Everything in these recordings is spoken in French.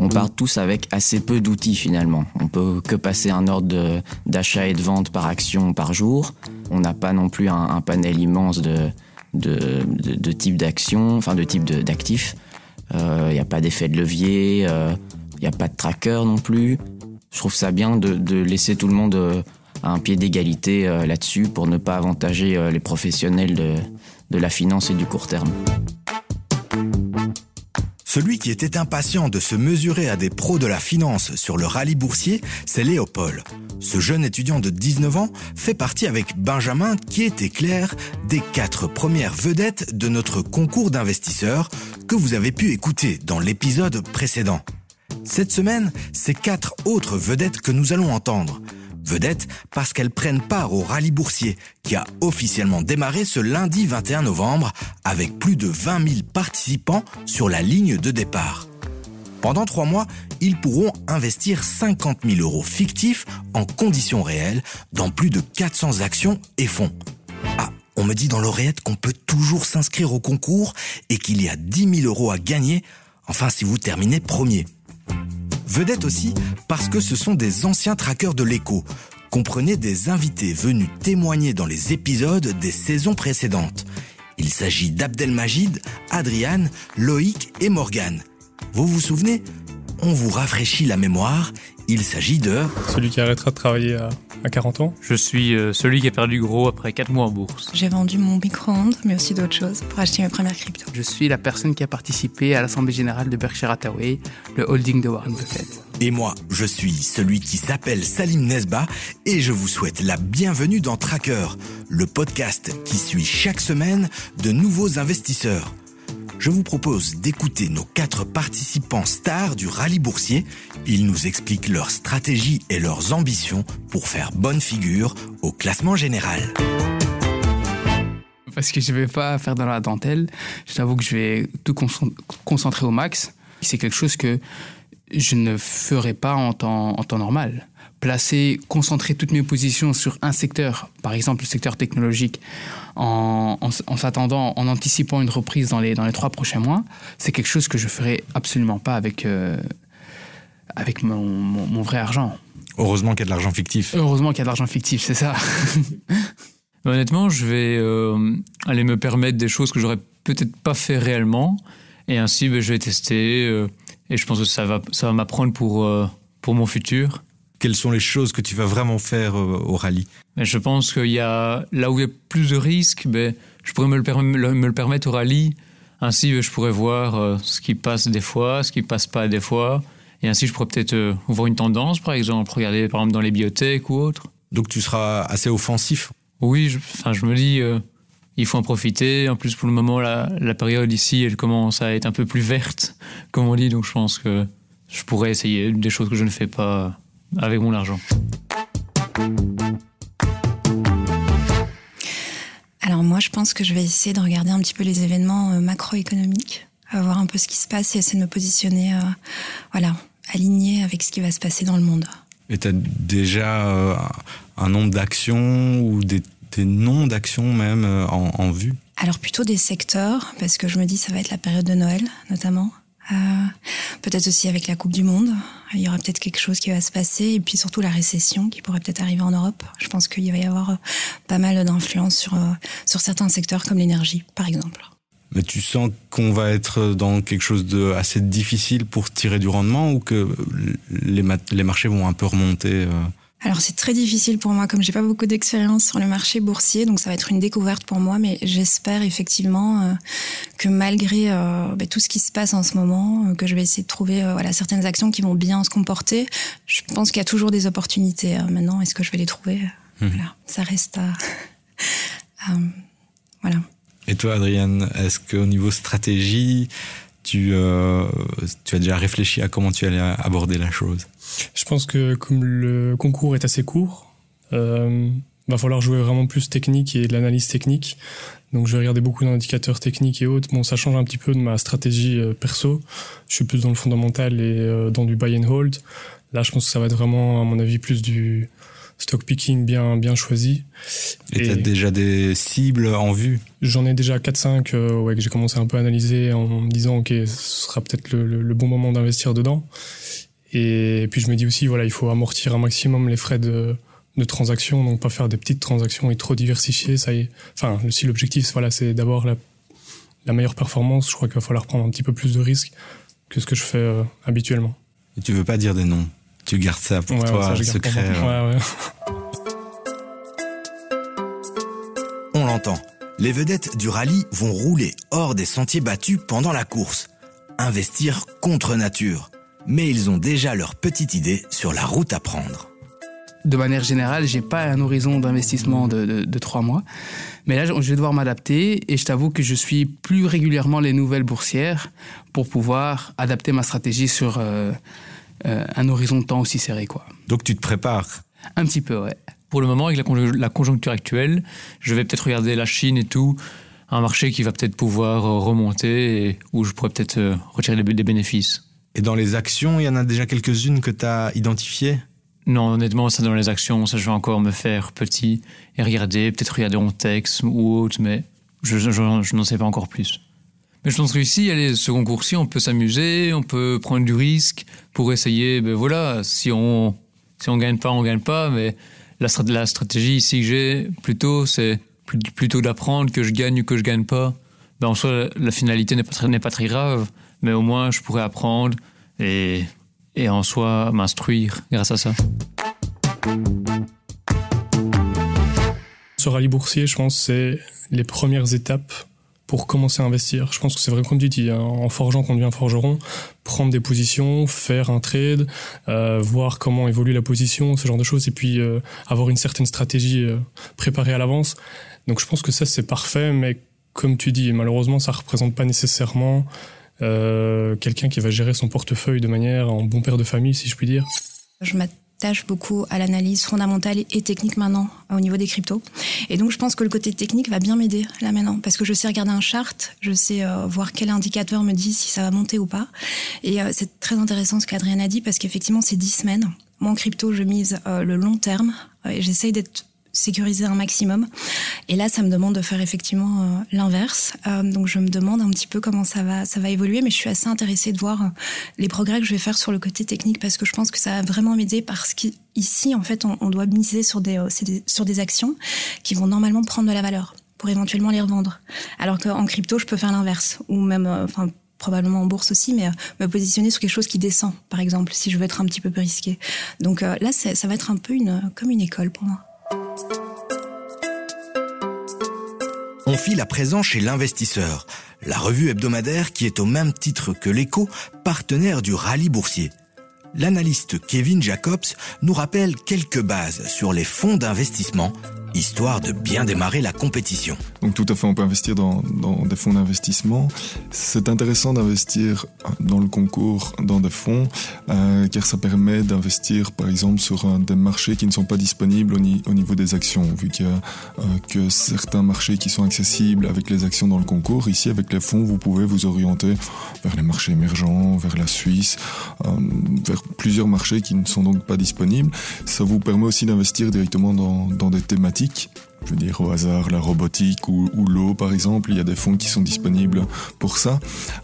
On part tous avec assez peu d'outils finalement. On peut que passer un ordre d'achat et de vente par action par jour. On n'a pas non plus un, panel immense de, de, types d'actions, enfin de types d'actifs. Il euh, n'y a pas d'effet de levier, il euh, n'y a pas de tracker non plus. Je trouve ça bien de, laisser tout le monde euh, à un pied d'égalité là-dessus pour ne pas avantager les professionnels de la finance et du court terme. Celui qui était impatient de se mesurer à des pros de la finance sur le rallye boursier, c'est Léopold. Ce jeune étudiant de 19 ans fait partie avec Benjamin, qui était clair, des quatre premières vedettes de notre concours d'investisseurs que vous avez pu écouter dans l'épisode précédent. Cette semaine, c'est quatre autres vedettes que nous allons entendre. Vedette parce qu'elles prennent part au rallye boursier qui a officiellement démarré ce lundi 21 novembre avec plus de 20 000 participants sur la ligne de départ. Pendant trois mois, ils pourront investir 50 000 euros fictifs en conditions réelles dans plus de 400 actions et fonds. Ah, on me dit dans l'oreillette qu'on peut toujours s'inscrire au concours et qu'il y a 10 000 euros à gagner, enfin si vous terminez premier. Vedette aussi parce que ce sont des anciens traqueurs de l'écho. Comprenez des invités venus témoigner dans les épisodes des saisons précédentes. Il s'agit d'Abdelmajid, Adriane, Loïc et Morgane. Vous vous souvenez? On vous rafraîchit la mémoire. Il s'agit de... Celui qui arrêtera de travailler à à 40 ans Je suis euh, celui qui a perdu gros après 4 mois en bourse. J'ai vendu mon micro-ondes, mais aussi d'autres choses, pour acheter mes premières cryptos. Je suis la personne qui a participé à l'Assemblée Générale de Berkshire Hathaway, le holding de Warren Buffett. Et moi, je suis celui qui s'appelle Salim Nesba et je vous souhaite la bienvenue dans Tracker, le podcast qui suit chaque semaine de nouveaux investisseurs je vous propose d'écouter nos quatre participants stars du rallye boursier. Ils nous expliquent leur stratégie et leurs ambitions pour faire bonne figure au classement général. Parce que je ne vais pas faire dans la dentelle. Je t'avoue que je vais tout concentrer au max. C'est quelque chose que je ne ferai pas en temps, en temps normal placer, concentrer toutes mes positions sur un secteur, par exemple le secteur technologique, en, s'attendant, en anticipant une reprise dans les, dans les trois prochains mois, c'est quelque chose que je ferai absolument pas avec, euh, avec mon, vrai argent. Heureusement qu'il y a de l'argent fictif. Heureusement qu'il y a de l'argent fictif, c'est ça. Honnêtement, je vais euh, aller me permettre des choses que j'aurais peut-être pas fait réellement. Et ainsi, ben, je vais tester. Euh, et je pense que ça va, ça va m'apprendre pour, pour mon futur quelles sont les choses que tu vas vraiment faire euh, au rallye? Je pense qu'il y a là où il y a plus de risques, ben, je pourrais me le, me le, permettre au rallye. Ainsi, ben, je pourrais voir euh, ce qui passe des fois, ce qui passe pas des fois. Et ainsi, je pourrais peut-être euh, voir une tendance, par exemple, regarder par exemple dans les bibliothèques ou autre. Donc tu seras assez offensif? Oui, je, enfin, je me dis, il faut en profiter. En plus, pour le moment, la, la période ici, elle commence à être un peu plus verte, comme on dit. Donc je pense que je pourrais essayer des choses que je ne fais pas avec mon argent Alors moi, je pense que je vais essayer de regarder un petit peu les événements euh, macroéconomiques, voir un peu ce qui se passe et essayer de me positionner, euh, voilà, aligné avec ce qui va se passer dans le monde. Et tu as déjà euh, un nombre d'actions ou des, noms d'actions même en, en vue? Alors plutôt des secteurs, parce que je me dis ça va être la période de Noël notamment. Euh, peut-être aussi avec la Coupe du Monde, il y aura peut-être quelque chose qui va se passer, et puis surtout la récession qui pourrait peut-être arriver en Europe. Je pense qu'il va y avoir euh, pas mal d'influence sur, euh, sur certains secteurs comme l'énergie, par exemple. Mais tu sens qu'on va être dans quelque chose de assez difficile pour tirer du rendement ou que les, les marchés vont un peu remonter alors c'est très difficile pour moi, comme j'ai pas beaucoup d'expérience sur le marché boursier, donc ça va être une découverte pour moi, mais j'espère effectivement euh, que malgré euh, bah, tout ce qui se passe en ce moment, euh, que je vais essayer de trouver voilà certaines actions qui vont bien se comporter. Je pense qu'il y a toujours des opportunités. maintenant, est-ce que je vais les trouver? Mmh. Voilà, ça reste à, voilà. Et toi, Adrienne, est-ce qu'au niveau stratégie, tu, tu as déjà réfléchi à comment tu allais aborder la chose je pense que comme le concours est assez court, euh, va falloir jouer vraiment plus technique et de l'analyse technique. Donc je vais regarder beaucoup d'indicateurs techniques et autres. Bon, ça change un petit peu de ma stratégie euh, perso. Je suis plus dans le fondamental et euh, dans du buy and hold. Là, je pense que ça va être vraiment, à mon avis, plus du stock picking bien bien choisi. Et, tu déjà des cibles en vue? J'en ai déjà 4-5 euh, ouais, que j'ai commencé un peu à analyser en me disant ok ce sera peut-être le, bon moment d'investir dedans. Et puis je me dis aussi voilà il faut amortir un maximum les frais de, de transaction, donc pas faire des petites transactions et trop diversifier. Ça y est. Enfin si l'objectif voilà c'est d'avoir la, la meilleure performance, je crois qu'il va falloir prendre un petit peu plus de risques que ce que je fais euh, habituellement. Et tu veux pas dire des noms? Tu gardes ça pour toi, secret. Euh. On l'entend. Les vedettes du rallye vont rouler hors des sentiers battus pendant la course. Investir contre nature. Mais ils ont déjà leur petite idée sur la route à prendre de manière générale, j'ai pas un horizon d'investissement de, trois mois. Mais là, je vais devoir m'adapter et je t'avoue que je suis plus régulièrement les nouvelles boursières pour pouvoir adapter ma stratégie sur euh, euh, un horizon de temps aussi serré. Quoi. Donc tu te prépares Un petit peu, ouais. Pour le moment, avec la, conjoncture actuelle, je vais peut-être regarder la Chine et tout, un marché qui va peut-être pouvoir euh, remonter et où je pourrais peut-être retirer des bénéfices. Et dans les actions, il y en a déjà quelques-unes que tu as identifiées? Non, honnêtement, ça dans les actions, ça je vais encore me faire petit et regarder, peut-être regarder en texte ou autre, mais je, je, n'en sais pas encore plus. Mais je pense que ici, allez, ce concours-ci, on peut s'amuser, on peut prendre du risque pour essayer, ben voilà, si on si on gagne pas, on gagne pas, mais la, stratégie ici que j'ai, plutôt, c'est plutôt d'apprendre que je gagne ou que je gagne pas. Ben en soi, la finalité n'est pas, n'est pas très grave, mais au moins, je pourrais apprendre et et en soi m'instruire grâce à ça. Ce rallye boursier, je pense, c'est les premières étapes pour commencer à investir. Je pense que c'est vrai comme tu dis, hein, en forgeant qu'on devient forgeron, prendre des positions, faire un trade, euh, voir comment évolue la position, ce genre de choses, et puis euh, avoir une certaine stratégie euh, préparée à l'avance. Donc je pense que ça c'est parfait, mais comme tu dis, malheureusement ça représente pas nécessairement quelqu'un qui va gérer son portefeuille de manière en bon père de famille, si je puis dire. M'attache beaucoup à l'analyse fondamentale et technique maintenant au niveau des cryptos. Et donc je pense que le côté technique va bien m'aider là maintenant parce que je sais regarder un chart, je sais euh, voir quel indicateur me dit si ça va monter ou pas. Et euh, c'est très intéressant ce qu'Adrien a dit parce qu'effectivement c'est 10 semaines. Moi en crypto je mise le long terme et j'essaye d'être sécuriser un maximum. Et là, ça me demande de faire effectivement euh, l'inverse. Euh, donc, je me demande un petit peu comment ça va, ça va évoluer, mais je suis assez intéressée de voir euh, les progrès que je vais faire sur le côté technique parce que je pense que ça va vraiment m'aider parce qu'ici, en fait, on, doit miser sur des, sur des actions qui vont normalement prendre de la valeur pour éventuellement les revendre. Alors qu'en crypto, je peux faire l'inverse ou même, enfin, probablement en bourse aussi, mais me positionner sur quelque chose qui descend, par exemple, si je veux être un petit peu plus risqué. Donc là, ça va être un peu une, comme une école pour moi. On file à présent chez l'investisseur, la revue hebdomadaire qui est au même titre que l'écho, partenaire du rallye boursier. L'analyste Kevin Jacobs nous rappelle quelques bases sur les fonds d'investissement histoire de bien démarrer la compétition. Donc tout à fait, on peut investir dans, des fonds d'investissement. C'est intéressant d'investir dans le concours dans des fonds, euh, car ça permet d'investir par exemple sur des marchés qui ne sont pas disponibles au, niveau des actions, vu qu'il y a euh, que certains marchés qui sont accessibles avec les actions dans le concours. Ici, avec les fonds, vous pouvez vous orienter vers les marchés émergents, vers la Suisse, euh, vers plusieurs marchés qui ne sont donc pas disponibles. Ça vous permet aussi d'investir directement dans des thématiques je veux dire au hasard la robotique ou, l'eau par exemple, il y a des fonds qui sont disponibles pour ça.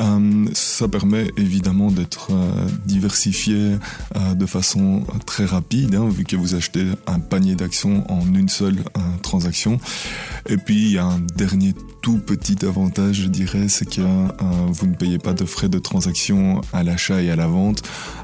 Euh, ça permet évidemment d'être euh, diversifié euh, de façon très rapide, hein, vu que vous achetez un panier d'actions en une seule transaction. Et puis il y a un dernier tout petit avantage, je dirais, c'est que vous ne payez pas de frais de transaction à l'achat et à la vente.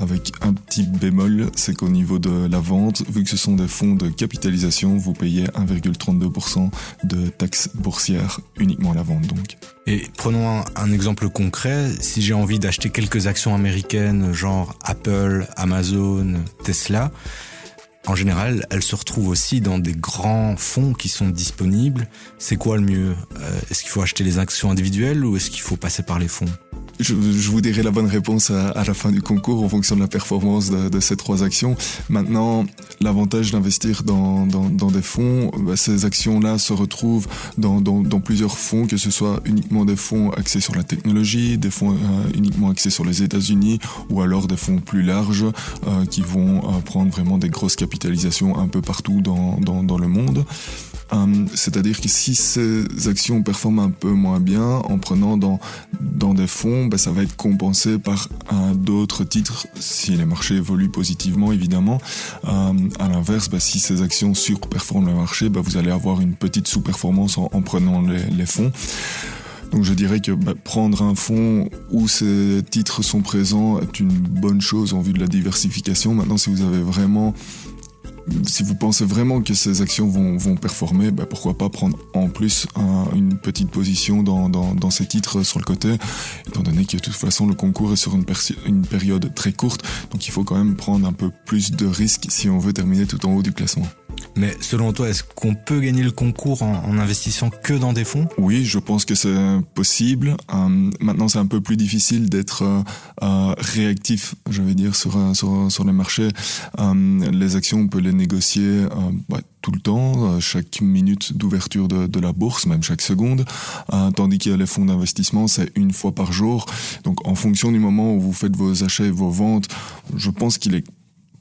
Avec un petit bémol, c'est qu'au niveau de la vente, vu que ce sont des fonds de capitalisation, vous payez 1,32% de taxes boursières uniquement à la vente donc. Et prenons un, exemple concret, si j'ai envie d'acheter quelques actions américaines genre Apple, Amazon, Tesla, en général, elles se retrouvent aussi dans des grands fonds qui sont disponibles. C'est quoi le mieux? Euh, Est-ce qu'il faut acheter les actions individuelles ou est-ce qu'il faut passer par les fonds? Je, vous dirai la bonne réponse à, la fin du concours en fonction de la performance de, ces trois actions. Maintenant, l'avantage d'investir dans, des fonds, bah, ces actions-là se retrouvent dans, plusieurs fonds, que ce soit uniquement des fonds axés sur la technologie, des fonds euh, uniquement axés sur les États-Unis, ou alors des fonds plus larges euh, qui vont euh, prendre vraiment des grosses capitalisations un peu partout dans, dans le monde. Euh, c'est-à-dire que si ces actions performent un peu moins bien, en prenant dans, dans des fonds, ben, ça va être compensé par d'autres titres si les marchés évoluent positivement, évidemment. Euh, à l'inverse, ben, si ces actions surperforment le marché, ben, vous allez avoir une petite sous-performance en, prenant les, les fonds. Donc je dirais que ben, prendre un fonds où ces titres sont présents est une bonne chose en vue de la diversification. Maintenant, si vous avez vraiment si vous pensez vraiment que ces actions vont, performer, bah pourquoi pas prendre en plus une petite position dans, ces titres sur le côté, étant donné que de toute façon le concours est sur une, une période très courte, donc il faut quand même prendre un peu plus de risques si on veut terminer tout en haut du classement. Mais selon toi, est-ce qu'on peut gagner le concours en, investissant que dans des fonds? Oui, je pense que c'est possible. Euh, maintenant, c'est un peu plus difficile d'être euh, euh, réactif, je vais dire, sur, les marchés. les actions, on peut les négocier bah, tout le temps, chaque minute d'ouverture de, la bourse, même chaque seconde, tandis que les fonds d'investissement, c'est une fois par jour. Donc en fonction du moment où vous faites vos achats et vos ventes, je pense qu'il est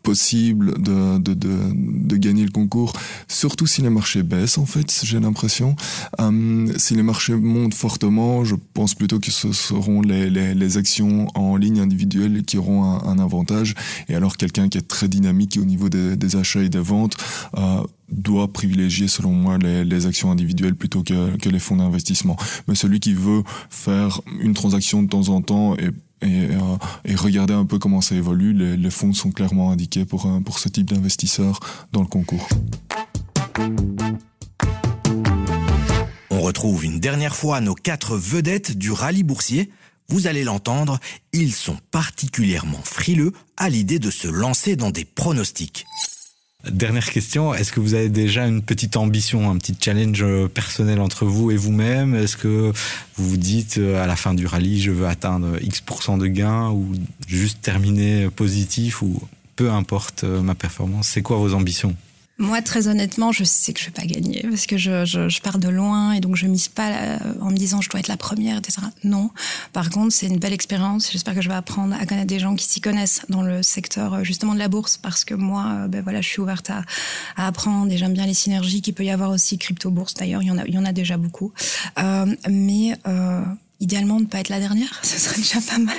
possible de, de, de, de, gagner le concours, surtout si les marchés baissent en fait, j'ai l'impression. Euh, si les marchés montent fortement, je pense plutôt que ce seront les, les, actions en ligne individuelles qui auront un, avantage. Et alors quelqu'un qui est très dynamique au niveau des, achats et des ventes euh, doit privilégier selon moi les, les, actions individuelles plutôt que, que les fonds d'investissement. Mais celui qui veut faire une transaction de temps en temps et et, euh, et, regarder un peu comment ça évolue. Les, fonds sont clairement indiqués pour, euh, pour ce type d'investisseurs dans le concours. On retrouve une dernière fois nos quatre vedettes du rallye boursier. Vous allez l'entendre, ils sont particulièrement frileux à l'idée de se lancer dans des pronostics. Dernière question, est-ce que vous avez déjà une petite ambition, un petit challenge euh, personnel entre vous et vous-même? Est-ce que vous vous dites euh, à la fin du rallye, je veux atteindre X% de gains ou juste terminer positif ou peu importe euh, ma performance? C'est quoi vos ambitions? Moi, très honnêtement, je sais que je vais pas gagner parce que je, je, je pars de loin et donc je mise pas en me disant je dois être la première, etc. Non. Par contre, c'est une belle expérience. J'espère que je vais apprendre à connaître des gens qui s'y connaissent dans le secteur euh, justement de la bourse parce que moi, euh, ben voilà, je suis ouverte à, à apprendre et j'aime bien les synergies qu'il peut y avoir aussi crypto bourse. D'ailleurs, il y en a, il y en a déjà beaucoup. Euh, mais euh, idéalement, ne pas être la dernière, ce serait déjà pas mal.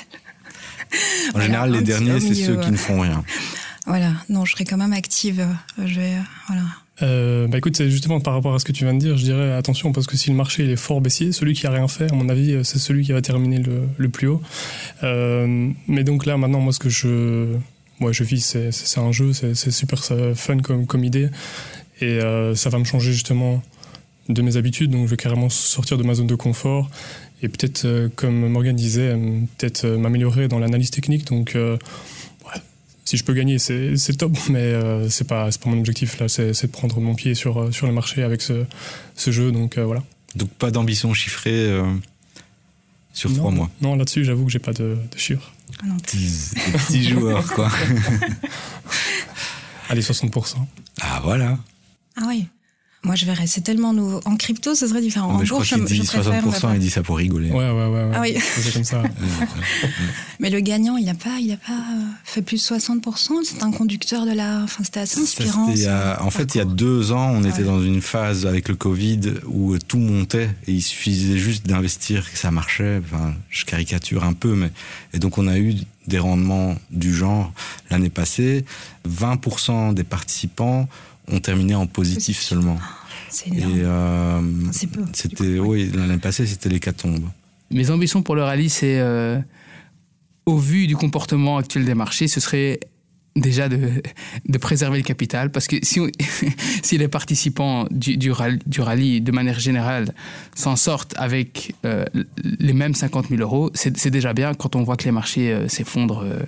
En général, les derniers, c'est ceux qui ne font rien. Voilà, non, je serai quand même active. Euh, je vais, voilà. Euh, bah écoute, justement par rapport à ce que tu viens de dire, je dirais attention parce que si le marché il est fort baissier, celui qui a rien fait, à mon avis, euh, c'est celui qui va terminer le, plus haut. Euh, mais donc là, maintenant, moi, ce que je, moi, je vis, c'est un jeu, c'est super fun comme, idée, et euh, ça va me changer justement de mes habitudes. Donc, je vais carrément sortir de ma zone de confort et peut-être, euh, comme Morgan disait, peut-être m'améliorer dans l'analyse technique. Donc si je peux gagner, c'est top, mais euh, c'est pas, pas mon objectif là, c'est de prendre mon pied sur, euh, sur le marché avec ce, ce jeu, donc euh, voilà. Donc pas d'ambition chiffrée euh, sur trois mois Non, là-dessus, j'avoue que j'ai pas de, de chiffres. Ah non, quoi. Allez, 60%. Ah voilà. Ah oui. Moi, je verrais. C'est tellement nouveau. En crypto, ce serait différent. en je bourse, crois qu'il dit 60%, il dit ça pour rigoler. Ouais, ouais, ouais. Ah oui. C'est comme ça. Mais le gagnant, il n'a pas, il a pas euh, fait plus de 60%. C'est un conducteur de la. Enfin, c'était assez inspirant. en fait, il y a deux ans, on était dans une phase avec le Covid où tout montait et il suffisait juste d'investir que ça marchait. Enfin, je caricature un peu, mais et donc on a eu des rendements du genre l'année passée. 20% des participants ont terminé en positif seulement. C'est énorme. Euh, c'était, oui, l'année passée, c'était l'hécatombe. Mes ambitions pour le rallye, c'est, euh, au vu du comportement actuel des marchés, ce serait déjà de, de préserver le capital, parce que si, si les participants du, du, rallye, du, rallye, de manière générale, s'en sortent avec euh, les mêmes 50 000 euros, c'est déjà bien quand on voit que les marchés euh, s'effondrent euh,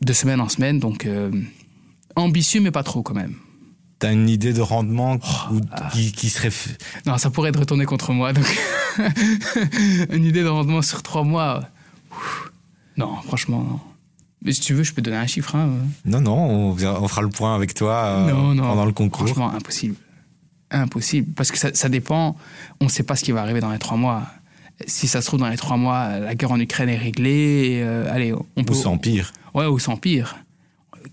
de semaine en semaine. Donc, euh, ambitieux, mais pas trop quand même. T'as une idée de rendement oh, ah. qui, qui, serait... Non, ça pourrait être retourné contre moi. Donc, une idée de rendement sur trois mois, Non, franchement, non. Mais si tu veux, je peux donner un chiffre. Hein. Non, non, on, on, fera le point avec toi euh, pendant le concours. Franchement, impossible. Impossible. Parce que ça, ça dépend. On ne sait pas ce qui va arriver dans les trois mois. Si ça se trouve, dans les trois mois, la guerre en Ukraine est réglée. Euh, allez, on peut. Ou sans pire. Ouais, ou sans pire.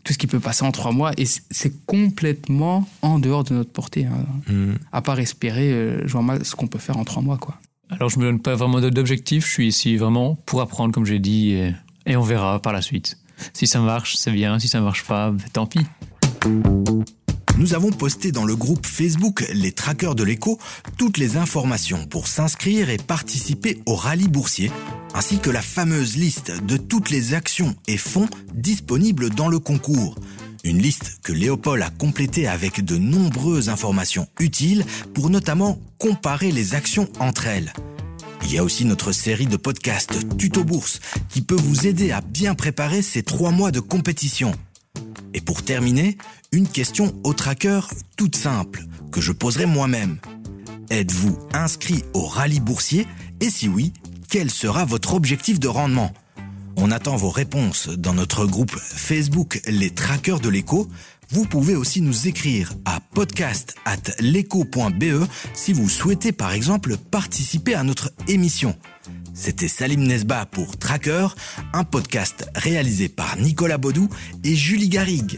Tout ce qui peut passer en trois mois. Et c'est complètement en dehors de notre portée. Hein. Hmm. À part espérer, euh, je vois mal ce qu'on peut faire en trois mois, quoi. Alors, je me donne pas vraiment d'objectif. Je suis ici vraiment pour apprendre, comme j'ai dit, et, et, on verra par la suite. Si ça marche, c'est bien. Si ça marche pas, ben, tant pis. Nous avons posté dans le groupe Facebook Les Traqueurs de l'écho toutes les informations pour s'inscrire et participer au rallye boursier, ainsi que la fameuse liste de toutes les actions et fonds disponibles dans le concours. Une liste que Léopold a complétée avec de nombreuses informations utiles pour notamment comparer les actions entre elles. Il y a aussi notre série de podcasts Tuto Bourse qui peut vous aider à bien préparer ces trois mois de compétition. Et pour terminer, une question au tracker toute simple que je poserai moi-même. Êtes-vous inscrit au rallye boursier? Et si oui, quel sera votre objectif de rendement? On attend vos réponses dans notre groupe Facebook Les Traqueurs de l'écho. Vous pouvez aussi nous écrire à podcast si vous souhaitez par exemple participer à notre émission. C'était Salim Nesba pour Tracker, un podcast réalisé par Nicolas Baudou et Julie Garrigue.